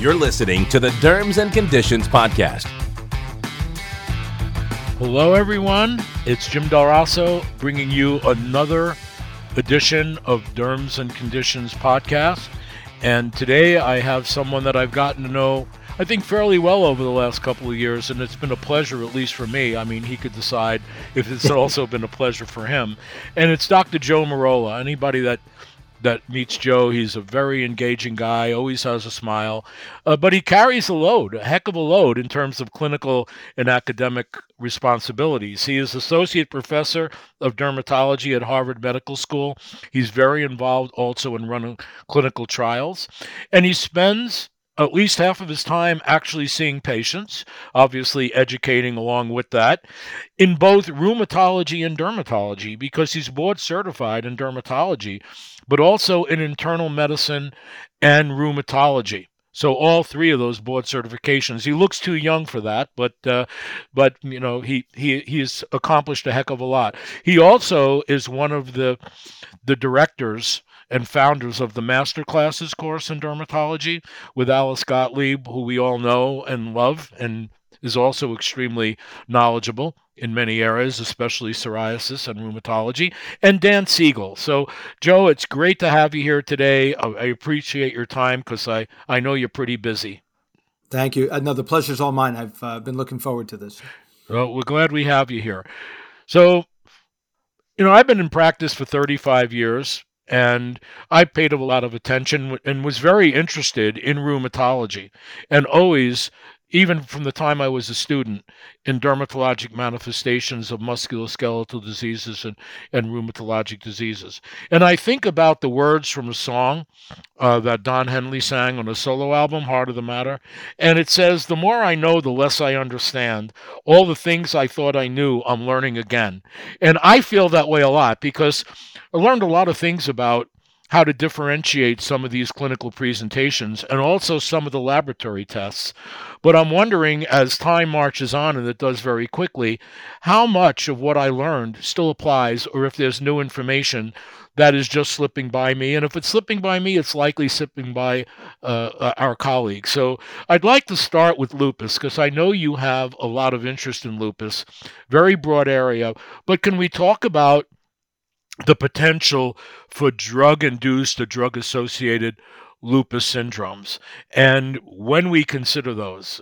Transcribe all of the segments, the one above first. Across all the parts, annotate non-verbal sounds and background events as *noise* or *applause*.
You're listening to the Derms and Conditions Podcast. Hello, everyone. It's Jim Del bringing you another edition of Derms and Conditions Podcast. And today I have someone that I've gotten to know, I think, fairly well over the last couple of years, and it's been a pleasure, at least for me. I mean, he could decide if it's *laughs* also been a pleasure for him. And it's Dr. Joe Merola. Anybody that that meets Joe. He's a very engaging guy, always has a smile, uh, but he carries a load, a heck of a load in terms of clinical and academic responsibilities. He is associate professor of dermatology at Harvard Medical School. He's very involved also in running clinical trials, and he spends at least half of his time actually seeing patients, obviously educating along with that, in both rheumatology and dermatology, because he's board certified in dermatology but also in internal medicine and rheumatology. So all three of those board certifications. He looks too young for that, but uh, but you know he he he's accomplished a heck of a lot. He also is one of the the directors and founders of the master classes course in dermatology with Alice Gottlieb, who we all know and love, and is also extremely knowledgeable in many areas, especially psoriasis and rheumatology, and Dan Siegel. So, Joe, it's great to have you here today. I appreciate your time because I, I know you're pretty busy. Thank you. Uh, no, the pleasure's all mine. I've uh, been looking forward to this. Well, we're glad we have you here. So, you know, I've been in practice for 35 years and I paid a lot of attention and was very interested in rheumatology. And always even from the time I was a student, in dermatologic manifestations of musculoskeletal diseases and, and rheumatologic diseases. And I think about the words from a song uh, that Don Henley sang on a solo album, Heart of the Matter. And it says, The more I know, the less I understand. All the things I thought I knew, I'm learning again. And I feel that way a lot because I learned a lot of things about how to differentiate some of these clinical presentations and also some of the laboratory tests. But I'm wondering, as time marches on, and it does very quickly, how much of what I learned still applies, or if there's new information that is just slipping by me. And if it's slipping by me, it's likely slipping by uh, uh our colleagues. So I'd like to start with lupus because I know you have a lot of interest in lupus, very broad area. But can we talk about the potential for drug induced or drug associated lupus syndromes. And when we consider those,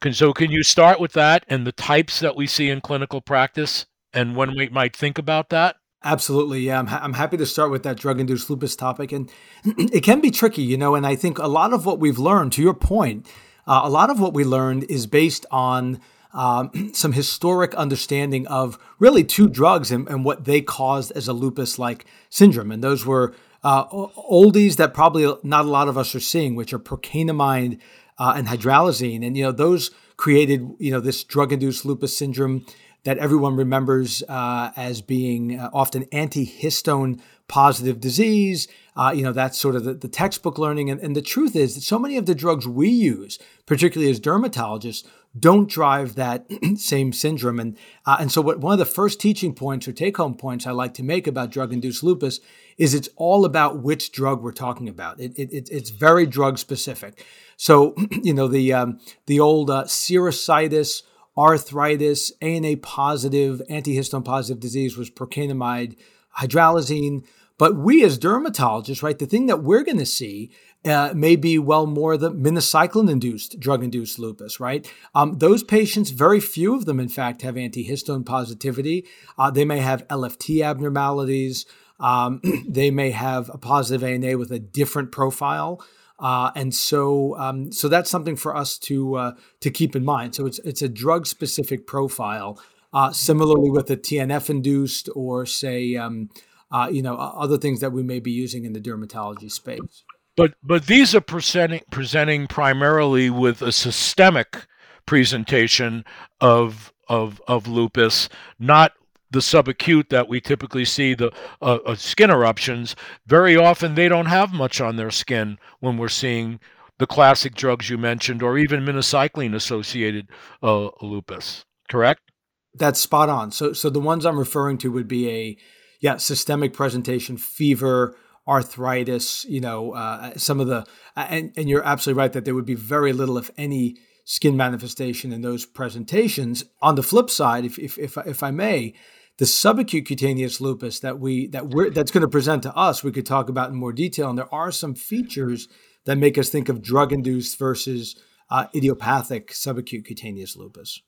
can, so can you start with that and the types that we see in clinical practice and when we might think about that? Absolutely. Yeah. I'm, ha- I'm happy to start with that drug induced lupus topic. And *clears throat* it can be tricky, you know, and I think a lot of what we've learned, to your point, uh, a lot of what we learned is based on um, *clears throat* some historic understanding of really two drugs and, and what they caused as a lupus like syndrome. And those were uh, oldies that probably not a lot of us are seeing, which are procainamide uh, and hydralazine. And, you know, those created, you know, this drug induced lupus syndrome that everyone remembers uh, as being uh, often antihistone positive disease. Uh, you know, that's sort of the, the textbook learning. And, and, the truth is that so many of the drugs we use, particularly as dermatologists, don't drive that *clears throat* same syndrome. And, uh, and so, what, one of the first teaching points or take home points I like to make about drug induced lupus is it's all about which drug we're talking about. It, it, it's very drug specific. So, *clears throat* you know, the, um, the old uh, serositis, arthritis, ANA positive, antihistone positive disease was procainamide, hydralazine. But we as dermatologists, right, the thing that we're going to see uh, may be well more the minocycline induced drug induced lupus, right? Um, those patients, very few of them, in fact, have antihistone positivity. Uh, they may have LFT abnormalities. Um, *clears throat* they may have a positive ANA with a different profile. Uh, and so, um, so that's something for us to uh, to keep in mind. So it's it's a drug specific profile. Uh, similarly, with the TNF induced or say, um, uh, you know, other things that we may be using in the dermatology space. But but these are presenting presenting primarily with a systemic presentation of of of lupus, not the subacute that we typically see the uh, uh, skin eruptions very often they don't have much on their skin when we're seeing the classic drugs you mentioned or even minocycline associated uh, lupus correct that's spot on so so the ones i'm referring to would be a yeah systemic presentation fever arthritis, you know, uh, some of the, and, and you're absolutely right that there would be very little, if any, skin manifestation in those presentations. On the flip side, if, if, if, if I may, the subacute cutaneous lupus that we that we're that's going to present to us, we could talk about in more detail. And there are some features that make us think of drug induced versus uh, idiopathic subacute cutaneous lupus.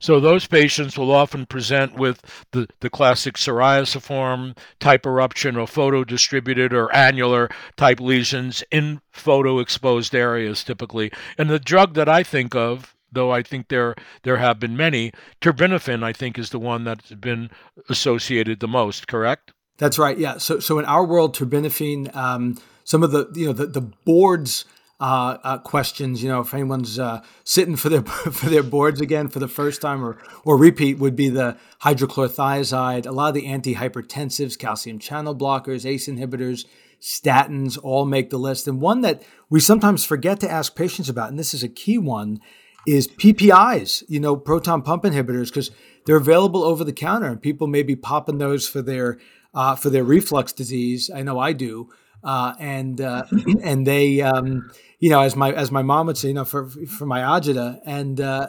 So those patients will often present with the, the classic psoriasiform type eruption or photodistributed or annular type lesions in photo exposed areas typically. And the drug that I think of though I think there there have been many. Terbinafine, I think, is the one that's been associated the most. Correct? That's right. Yeah. So so in our world, terbinafine, um, some of the you know the the boards. Uh, uh, questions, you know, if anyone's uh, sitting for their *laughs* for their boards again for the first time or or repeat, would be the hydrochlorothiazide, a lot of the antihypertensives, calcium channel blockers, ACE inhibitors, statins, all make the list. And one that we sometimes forget to ask patients about, and this is a key one, is PPIs, you know, proton pump inhibitors, because they're available over the counter, and people may be popping those for their uh, for their reflux disease. I know I do, uh, and uh, and they, um, you know, as my as my mom would say, you know, for for my agita, and uh,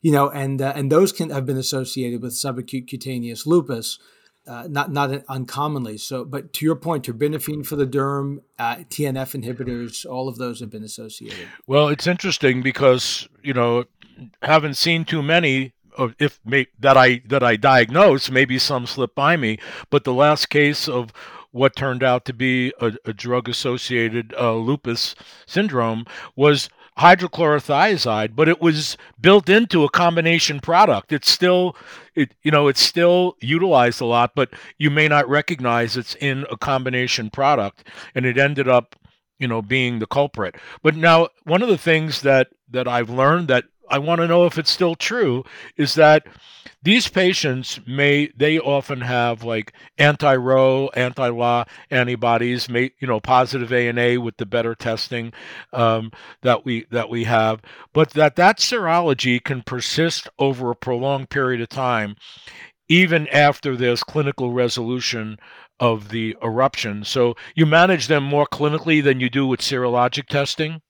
you know, and uh, and those can have been associated with subacute cutaneous lupus uh, not not uncommonly. So, but to your point, terbinafine for the derm, uh, TNF inhibitors, all of those have been associated. Well, it's interesting because you know, haven't seen too many of if may, that I that I diagnose. Maybe some slip by me, but the last case of what turned out to be a, a drug associated uh, lupus syndrome was hydrochlorothiazide, but it was built into a combination product. It's still, it you know, it's still utilized a lot, but you may not recognize it's in a combination product, and it ended up, you know, being the culprit. But now, one of the things that that I've learned that I want to know if it's still true is that these patients may they often have like anti-Ro, anti-La antibodies, may you know positive ANA with the better testing um, that we that we have, but that that serology can persist over a prolonged period of time, even after there's clinical resolution of the eruption. So you manage them more clinically than you do with serologic testing,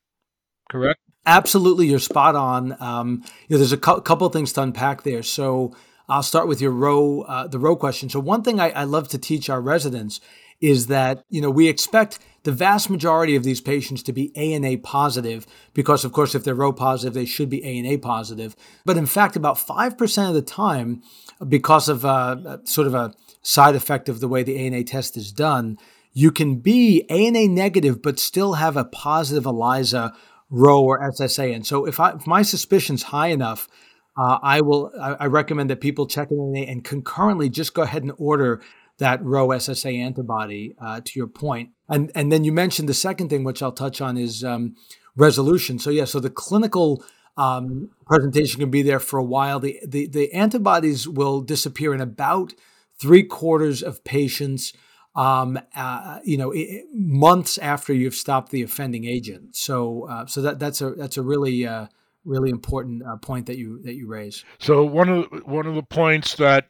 correct? Absolutely, you're spot on. Um, you know, there's a cu- couple things to unpack there. So I'll start with your Ro, uh, the Ro question. So one thing I, I love to teach our residents is that you know we expect the vast majority of these patients to be ANA positive because, of course, if they're Ro positive, they should be ANA positive. But in fact, about five percent of the time, because of uh, sort of a side effect of the way the ANA test is done, you can be ANA negative but still have a positive ELISA Ro or SSA. And so if, I, if my suspicion's high enough, uh, I will. I, I, recommend that people check in and concurrently just go ahead and order that Ro SSA antibody. Uh, to your point, and and then you mentioned the second thing, which I'll touch on, is um, resolution. So yeah, so the clinical um, presentation can be there for a while. The, the the antibodies will disappear in about three quarters of patients um, uh, you know, it, months after you've stopped the offending agent. So, uh, so that that's a that's a really uh, really important uh, point that you that you raise. So one of the, one of the points that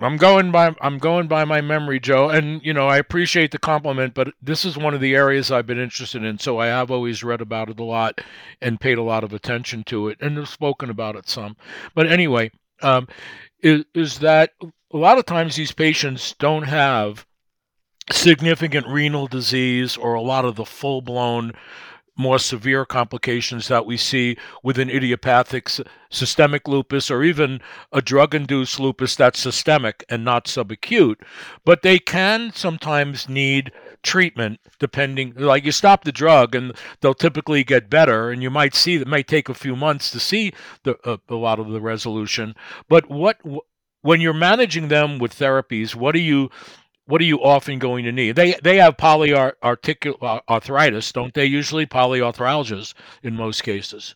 I'm going by I'm going by my memory, Joe, and you know I appreciate the compliment, but this is one of the areas I've been interested in, so I have always read about it a lot and paid a lot of attention to it, and have spoken about it some. But anyway, um, is, is that a lot of times these patients don't have significant renal disease or a lot of the full blown more severe complications that we see with an idiopathic systemic lupus or even a drug induced lupus that's systemic and not subacute. But they can sometimes need treatment depending like you stop the drug and they'll typically get better and you might see it might take a few months to see the, uh, a lot of the resolution but what when you're managing them with therapies what do you what are you often going to need? They they have polyarticular arthritis, don't they? Usually polyarthralgias in most cases.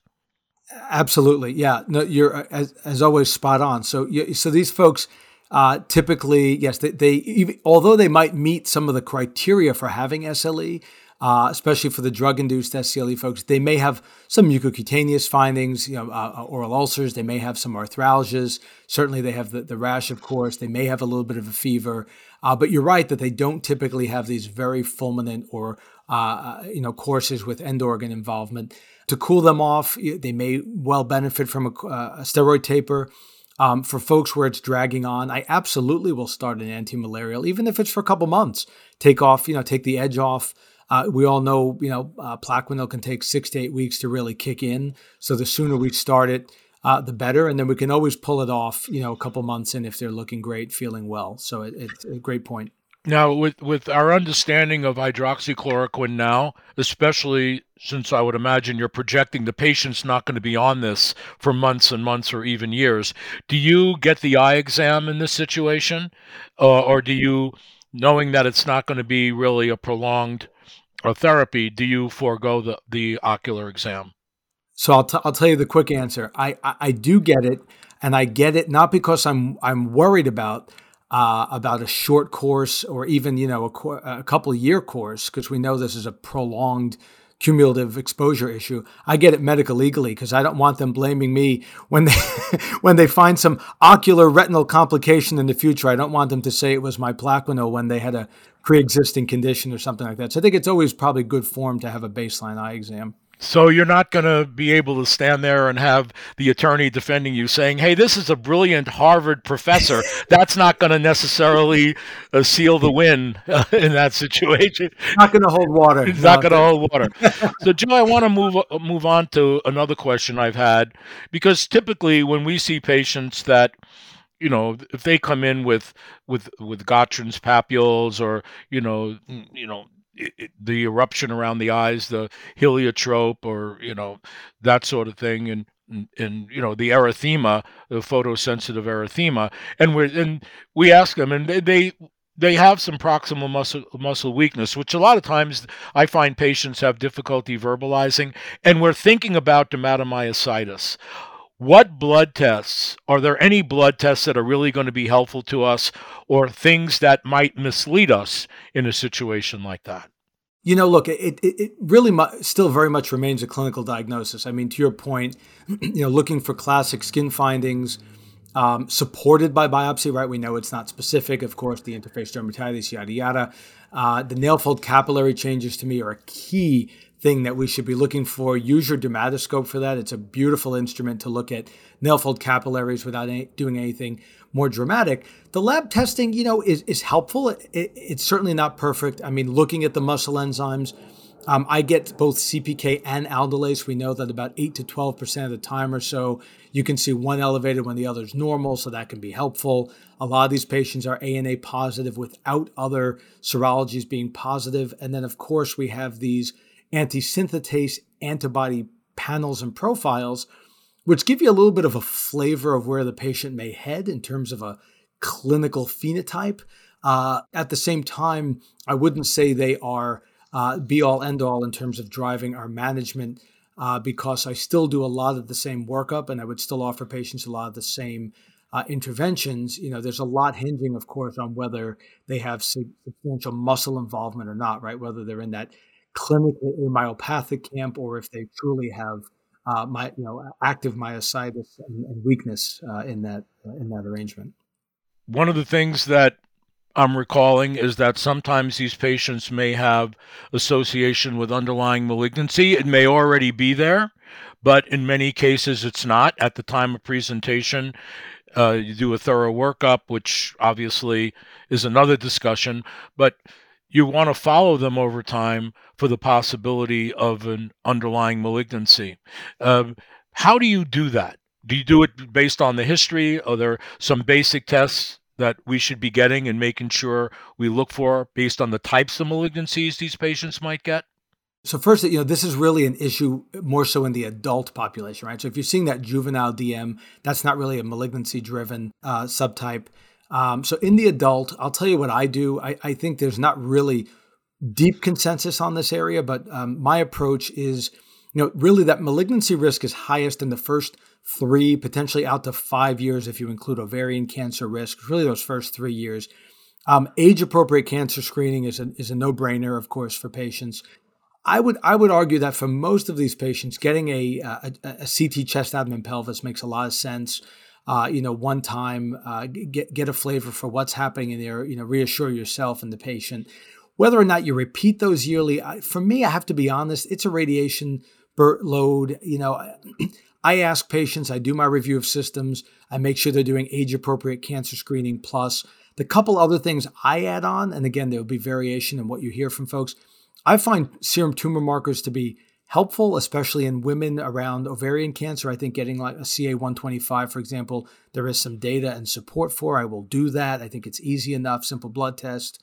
Absolutely, yeah. No, you're as, as always spot on. So so these folks uh, typically, yes, they, they even, although they might meet some of the criteria for having SLE, uh, especially for the drug-induced SCLE folks. They may have some mucocutaneous findings, you know, uh, uh, oral ulcers. They may have some arthralgias. Certainly, they have the, the rash, of course. They may have a little bit of a fever. Uh, but you're right that they don't typically have these very fulminant or uh, uh, you know courses with end organ involvement. To cool them off, they may well benefit from a, a steroid taper. Um, for folks where it's dragging on, I absolutely will start an anti-malarial, even if it's for a couple months. Take off, you know, take the edge off. Uh, we all know, you know, uh, Plaquenil can take six to eight weeks to really kick in. So the sooner we start it, uh, the better. And then we can always pull it off, you know, a couple months in if they're looking great, feeling well. So it, it's a great point. Now, with with our understanding of hydroxychloroquine now, especially since I would imagine you're projecting the patient's not going to be on this for months and months or even years, do you get the eye exam in this situation, uh, or do you, knowing that it's not going to be really a prolonged or therapy, do you forego the, the ocular exam? So I'll, t- I'll tell you the quick answer. I, I, I do get it, and I get it not because I'm I'm worried about uh, about a short course or even you know a, a couple year course because we know this is a prolonged cumulative exposure issue. I get it medical legally because I don't want them blaming me when they *laughs* when they find some ocular retinal complication in the future. I don't want them to say it was my Plaquenil when they had a pre-existing condition or something like that. So I think it's always probably good form to have a baseline eye exam. So you're not going to be able to stand there and have the attorney defending you saying, "Hey, this is a brilliant Harvard professor." *laughs* That's not going to necessarily uh, seal the win uh, in that situation. Not going to hold water. It's not going to hold water. *laughs* so, Joe, I want to move uh, move on to another question I've had because typically when we see patients that you know, if they come in with with with Gottron's papules or you know, you know, it, the eruption around the eyes, the heliotrope, or you know, that sort of thing, and and you know the erythema, the photosensitive erythema, and we and we ask them, and they, they they have some proximal muscle muscle weakness, which a lot of times I find patients have difficulty verbalizing, and we're thinking about dermatomyositis what blood tests are there any blood tests that are really going to be helpful to us or things that might mislead us in a situation like that? You know look it, it, it really mu- still very much remains a clinical diagnosis. I mean to your point *clears throat* you know looking for classic skin findings um, supported by biopsy right? We know it's not specific of course the interface dermatitis yada yada. Uh, the nail fold capillary changes to me are a key thing that we should be looking for. Use your dermatoscope for that. It's a beautiful instrument to look at nail fold capillaries without any, doing anything more dramatic. The lab testing, you know, is, is helpful. It, it, it's certainly not perfect. I mean, looking at the muscle enzymes, um, I get both CPK and aldolase. We know that about 8 to 12% of the time or so, you can see one elevated when the other is normal, so that can be helpful. A lot of these patients are ANA positive without other serologies being positive. And then, of course, we have these antisynthetase antibody panels and profiles, which give you a little bit of a flavor of where the patient may head in terms of a clinical phenotype. Uh, at the same time, I wouldn't say they are uh, be all end all in terms of driving our management uh, because I still do a lot of the same workup and I would still offer patients a lot of the same uh, interventions. You know, there's a lot hinging, of course, on whether they have substantial muscle involvement or not, right? Whether they're in that clinically amyopathic camp or if they truly have uh, my, you know, active myositis and, and weakness uh, in that uh, in that arrangement. One of the things that I'm recalling is that sometimes these patients may have association with underlying malignancy. It may already be there, but in many cases it's not. At the time of presentation, uh, you do a thorough workup, which obviously is another discussion. But you want to follow them over time for the possibility of an underlying malignancy. Um, how do you do that? Do you do it based on the history? Are there some basic tests that we should be getting and making sure we look for based on the types of malignancies these patients might get? So first, you know, this is really an issue more so in the adult population, right? So if you're seeing that juvenile DM, that's not really a malignancy-driven uh, subtype. Um, so in the adult, I'll tell you what I do. I, I think there's not really deep consensus on this area, but um, my approach is, you know, really that malignancy risk is highest in the first three, potentially out to five years if you include ovarian cancer risk. Really, those first three years. Um, age appropriate cancer screening is a, is a no brainer, of course, for patients. I would I would argue that for most of these patients, getting a, a, a CT chest abdomen pelvis makes a lot of sense. Uh, you know, one time, uh, get get a flavor for what's happening in there. You know, reassure yourself and the patient. Whether or not you repeat those yearly, for me, I have to be honest. It's a radiation load. You know, *clears throat* I ask patients. I do my review of systems. I make sure they're doing age appropriate cancer screening. Plus, the couple other things I add on, and again, there will be variation in what you hear from folks I find serum tumor markers to be helpful, especially in women around ovarian cancer. I think getting like a CA125, for example, there is some data and support for. I will do that. I think it's easy enough, simple blood test.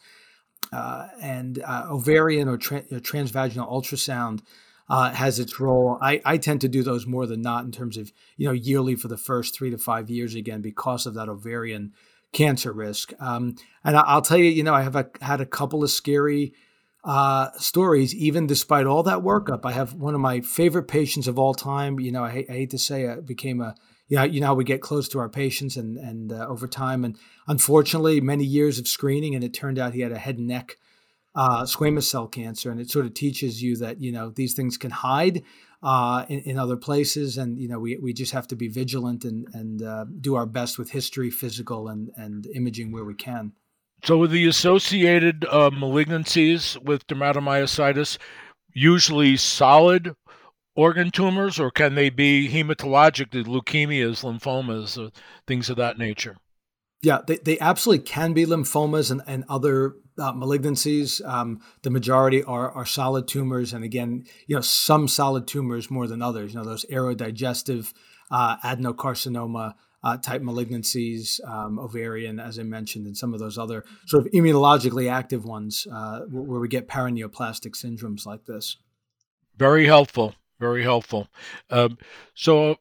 Uh, and uh, ovarian or tra- transvaginal ultrasound uh, has its role. I, I tend to do those more than not in terms of you know yearly for the first three to five years again because of that ovarian cancer risk. Um, and I, will tell you, you know, I have a, had a couple of scary uh, stories, even despite all that workup. I have one of my favorite patients of all time. You know, I hate, I hate to say it became a, you know, you know we get close to our patients and, and uh, over time. And unfortunately, many years of screening, and it turned out he had a head and neck uh, squamous cell cancer. And it sort of teaches you that, you know, these things can hide uh, in, in, other places. And, you know, we, we just have to be vigilant and, and uh, do our best with history, physical, and, and imaging where we can. So, the associated uh, malignancies with dermatomyositis, usually solid organ tumors, or can they be hematologic, leukemias, lymphomas, things of that nature? Yeah, they, they absolutely can be lymphomas and, and other uh, malignancies. Um, the majority are, are solid tumors. And again, you know, some solid tumors more than others. You know, those aerodigestive uh, adenocarcinoma, uh, type malignancies, um, ovarian, as I mentioned, and some of those other sort of immunologically active ones uh, where we get paraneoplastic syndromes like this. Very helpful. Very helpful. Um, so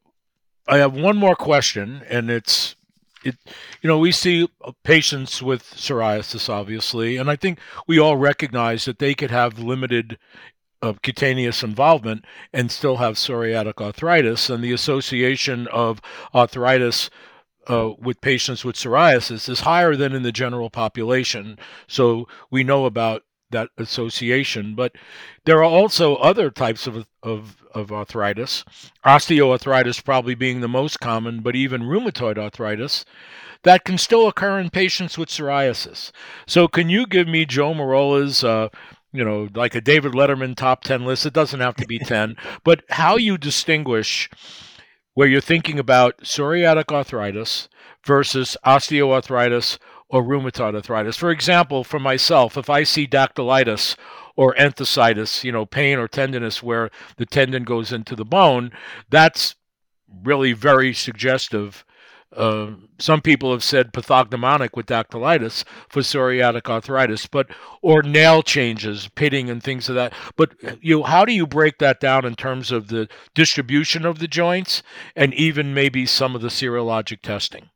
I have one more question, and it's it, you know, we see patients with psoriasis, obviously, and I think we all recognize that they could have limited of cutaneous involvement and still have psoriatic arthritis. And the association of arthritis uh, with patients with psoriasis is higher than in the general population. So we know about that association. But there are also other types of, of, of arthritis, osteoarthritis probably being the most common, but even rheumatoid arthritis that can still occur in patients with psoriasis. So, can you give me Joe Merola's uh, you know, like a David Letterman top 10 list. It doesn't have to be 10, *laughs* but how you distinguish where you're thinking about psoriatic arthritis versus osteoarthritis or rheumatoid arthritis. For example, for myself, if I see dactylitis or enthesitis, you know, pain or tenderness where the tendon goes into the bone, that's really very suggestive uh, some people have said pathognomonic with dactylitis for psoriatic arthritis, but or nail changes, pitting, and things of that. But you, know, how do you break that down in terms of the distribution of the joints and even maybe some of the serologic testing?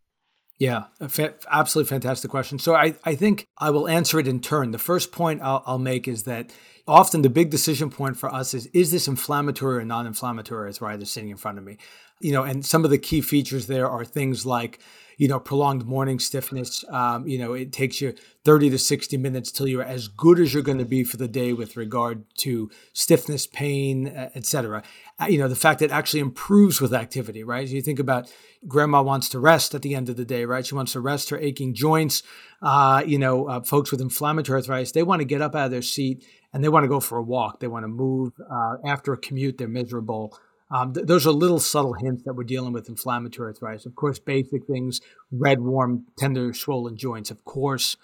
Yeah, fa- absolutely fantastic question. So I, I think I will answer it in turn. The first point I'll, I'll make is that often the big decision point for us is is this inflammatory or non-inflammatory arthritis sitting in front of me you know, and some of the key features there are things like, you know, prolonged morning stiffness. Um, you know, it takes you 30 to 60 minutes till you're as good as you're going to be for the day with regard to stiffness, pain, etc. Uh, you know, the fact that actually improves with activity, right? You think about grandma wants to rest at the end of the day, right? She wants to rest her aching joints. Uh, you know, uh, folks with inflammatory arthritis, they want to get up out of their seat and they want to go for a walk. They want to move. Uh, after a commute, they're miserable. Um, th- those are little subtle hints that we're dealing with inflammatory arthritis. Of course, basic things, red, warm, tender, swollen joints, of course.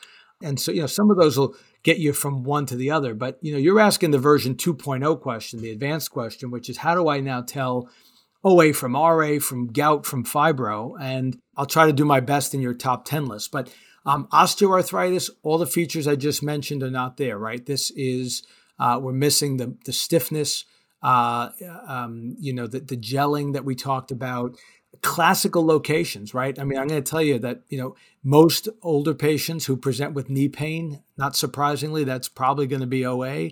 And so, you know, some of those will get you from one to the other. But, you know, you're asking the version 2.0 question, the advanced question, which is how do I now tell OA from RA, from gout, from fibro? And I'll try to do my best in your top 10 list. But um, osteoarthritis, all the features I just mentioned are not there, right? This is, uh, we're missing the, the stiffness, uh, um, you know, the, the gelling that we talked about, classical locations, right? I mean, I'm going to tell you that, you know, most older patients who present with knee pain, not surprisingly, that's probably going to be OA.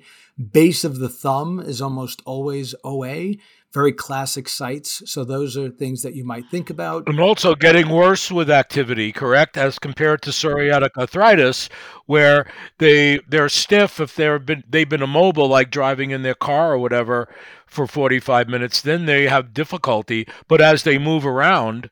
Base of the thumb is almost always OA. Very classic sites. So those are things that you might think about. And also getting worse with activity, correct, as compared to psoriatic arthritis, where they they're stiff if they've been they've been immobile, like driving in their car or whatever, for 45 minutes. Then they have difficulty, but as they move around.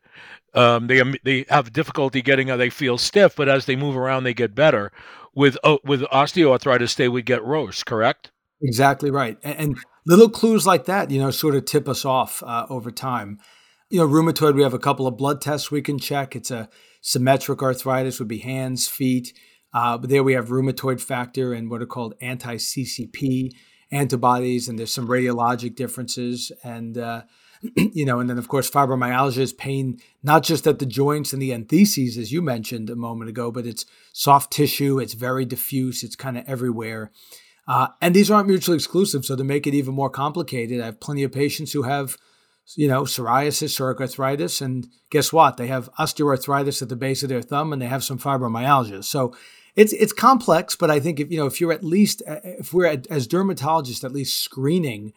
Um, they they have difficulty getting. Out, they feel stiff, but as they move around, they get better. With uh, with osteoarthritis, they would get worse. Correct? Exactly right. And, and little clues like that, you know, sort of tip us off uh, over time. You know, rheumatoid, we have a couple of blood tests we can check. It's a symmetric arthritis, would be hands, feet. Uh, but there we have rheumatoid factor and what are called anti CCP antibodies, and there's some radiologic differences. And, uh, *clears throat* you know, and then of course, fibromyalgia is pain, not just at the joints and the entheses, as you mentioned a moment ago, but it's soft tissue, it's very diffuse, it's kind of everywhere. Uh, and these aren't mutually exclusive. So to make it even more complicated, I have plenty of patients who have, you know, psoriasis, psoriatic arthritis, and guess what? They have osteoarthritis at the base of their thumb, and they have some fibromyalgia. So it's it's complex, but I think if you know if you're at least if we're at, as dermatologists at least screening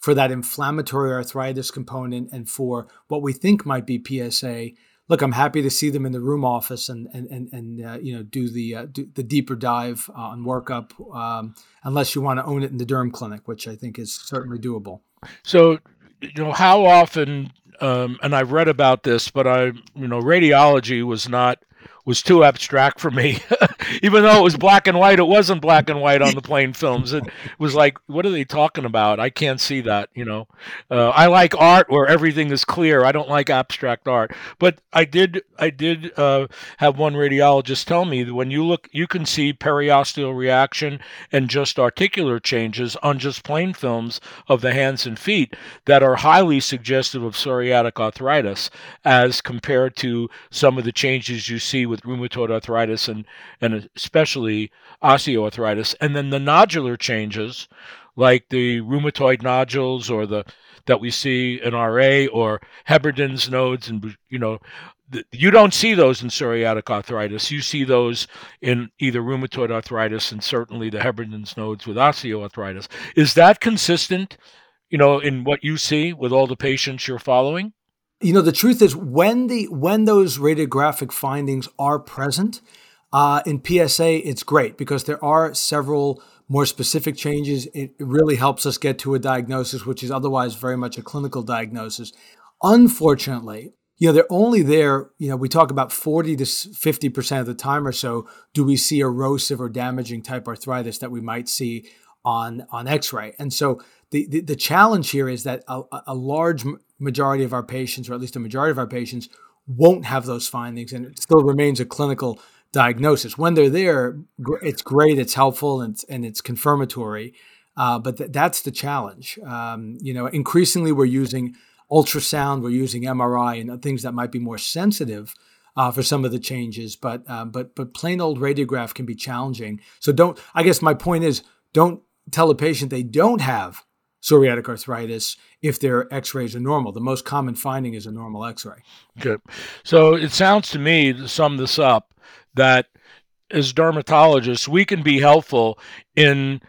for that inflammatory arthritis component and for what we think might be PSA, look, I'm happy to see them in the rheum office and and and, and uh, you know do the uh, do the deeper dive uh, on workup, um, unless you want to own it in the derm clinic, which I think is certainly doable. So, you know, how often? Um, and I've read about this, but I, you know, radiology was not was too abstract for me. *laughs* Even though it was black and white, it wasn't black and white on the plain films. It was like, what are they talking about? I can't see that. You know, uh, I like art where everything is clear. I don't like abstract art. But I did, I did uh, have one radiologist tell me that when you look, you can see periosteal reaction and juxta-articular changes on just plain films of the hands and feet that are highly suggestive of psoriatic arthritis, as compared to some of the changes you see with with rheumatoid arthritis and, and especially osteoarthritis. And then the nodular changes, like the rheumatoid nodules or the that we see in RA or Heberden's nodes, and you know, you don't see those in psoriatic arthritis. You see those in either rheumatoid arthritis and certainly the Heberden's nodes with osteoarthritis. Is that consistent, you know, in what you see with all the patients you're following? You know, the truth is when the when those radiographic findings are present uh, in PSA, it's great because there are several more specific changes. It really helps us get to a diagnosis, which is otherwise very much a clinical diagnosis. Unfortunately, you know, they're only there, you know, we talk about 40 to 50% of the time or so do we see erosive or damaging type arthritis that we might see on on x-ray. And so the, the, the challenge here is that a, a large majority of our patients, or at least a majority of our patients, won't have those findings, and it still remains a clinical diagnosis. When they're there, it's great, it's helpful, and it's, and it's confirmatory. Uh, but th- that's the challenge. Um, you know, increasingly we're using ultrasound, we're using MRI, and things that might be more sensitive uh, for some of the changes. But uh, but but plain old radiograph can be challenging. So don't. I guess my point is, don't tell a patient they don't have psoriatic arthritis if their x-rays are normal. The most common finding is a normal x-ray. Good. So it sounds to me, to sum this up, that as dermatologists, we can be helpful in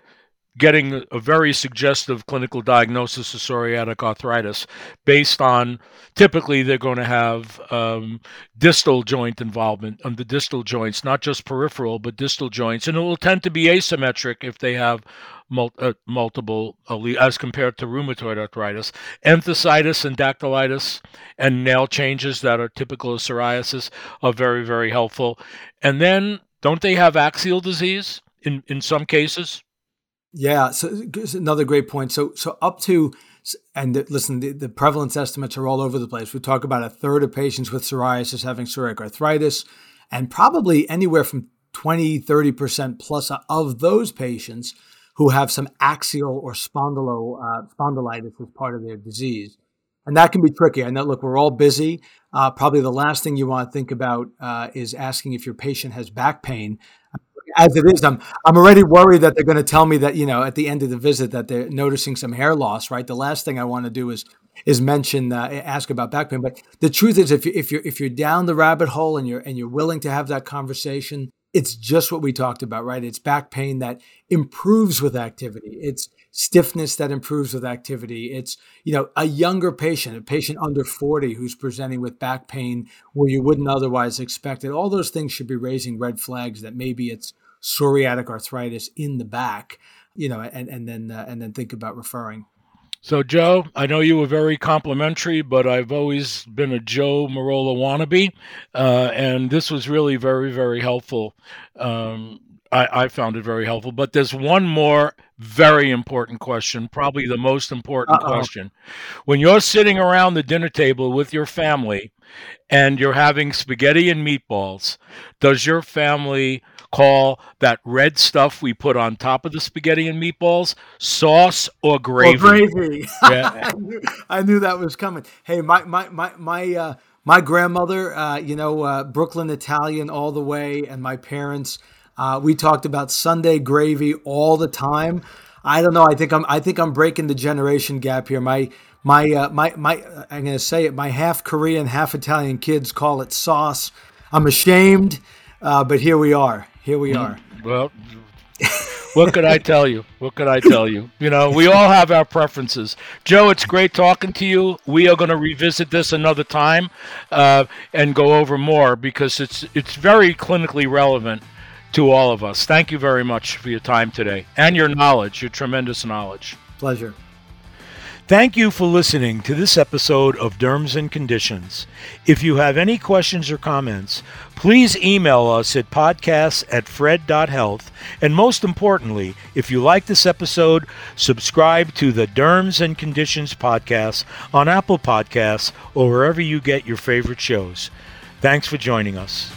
getting a very suggestive clinical diagnosis of psoriatic arthritis based on typically they're going to have um, distal joint involvement on the distal joints, not just peripheral, but distal joints. And it will tend to be asymmetric if they have mul- uh, multiple as compared to rheumatoid arthritis. Enthesitis and dactylitis and nail changes that are typical of psoriasis are very, very helpful. And then don't they have axial disease in, in some cases? Yeah, so another great point. So so up to and listen, the, the, prevalence estimates are all over the place. We talk about a third of patients with psoriasis having psoriatic arthritis, and probably anywhere from 20, 30% plus of those patients who have some axial or spondylo, uh, spondylitis as part of their disease. And that can be tricky. I know, look, we're all busy. Uh, probably the last thing you want to think about uh, is asking if your patient has back pain as it is, I'm I'm already worried that they're going to tell me that you know at the end of the visit that they're noticing some hair loss. Right. The last thing I want to do is is mention uh, ask about back pain. But the truth is, if you if you're if you're down the rabbit hole and you're and you're willing to have that conversation, it's just what we talked about, right? It's back pain that improves with activity. It's stiffness that improves with activity. It's, you know, a younger patient, a patient under 40 who's presenting with back pain where you wouldn't otherwise expect it. All those things should be raising red flags that maybe it's psoriatic arthritis in the back, you know, and, and then, uh, and then think about referring. So, Joe, I know you were very complimentary, but I've always been a Joe Merola wannabe, uh, and this was really very, very helpful. Um, I, I, found it very helpful. But there's one more very important question, probably the most important Uh-oh. question. When you're sitting around the dinner table with your family and you're having spaghetti and meatballs, does your family call that red stuff we put on top of the spaghetti and meatballs sauce or gravy. Or gravy. *laughs* Yeah. I, knew, I, knew, that was coming. Hey, my my my my uh, my grandmother, uh, you know, uh, Brooklyn Italian all the way, and my parents. Uh, we talked about Sunday gravy all the time. I don't know. I think I'm. I think I'm breaking the generation gap here. My my uh, my my. I'm going to say it. My half Korean, half Italian kids call it sauce. I'm ashamed, uh, but here we are. Here we are. Well, what could I tell you? What could I tell you? You know, we all have our preferences. Joe, it's great talking to you. We are going to revisit this another time uh, and go over more because it's it's very clinically relevant to all of us. Thank you very much for your time today and your knowledge, your tremendous knowledge. Pleasure. Thank you for listening to this episode of Derms and Conditions. If you have any questions or comments, please email us at podcasts at fred.health. And most importantly, if you like this episode, subscribe to the Derms and Conditions podcast on Apple Podcasts or wherever you get your favorite shows. Thanks for joining us.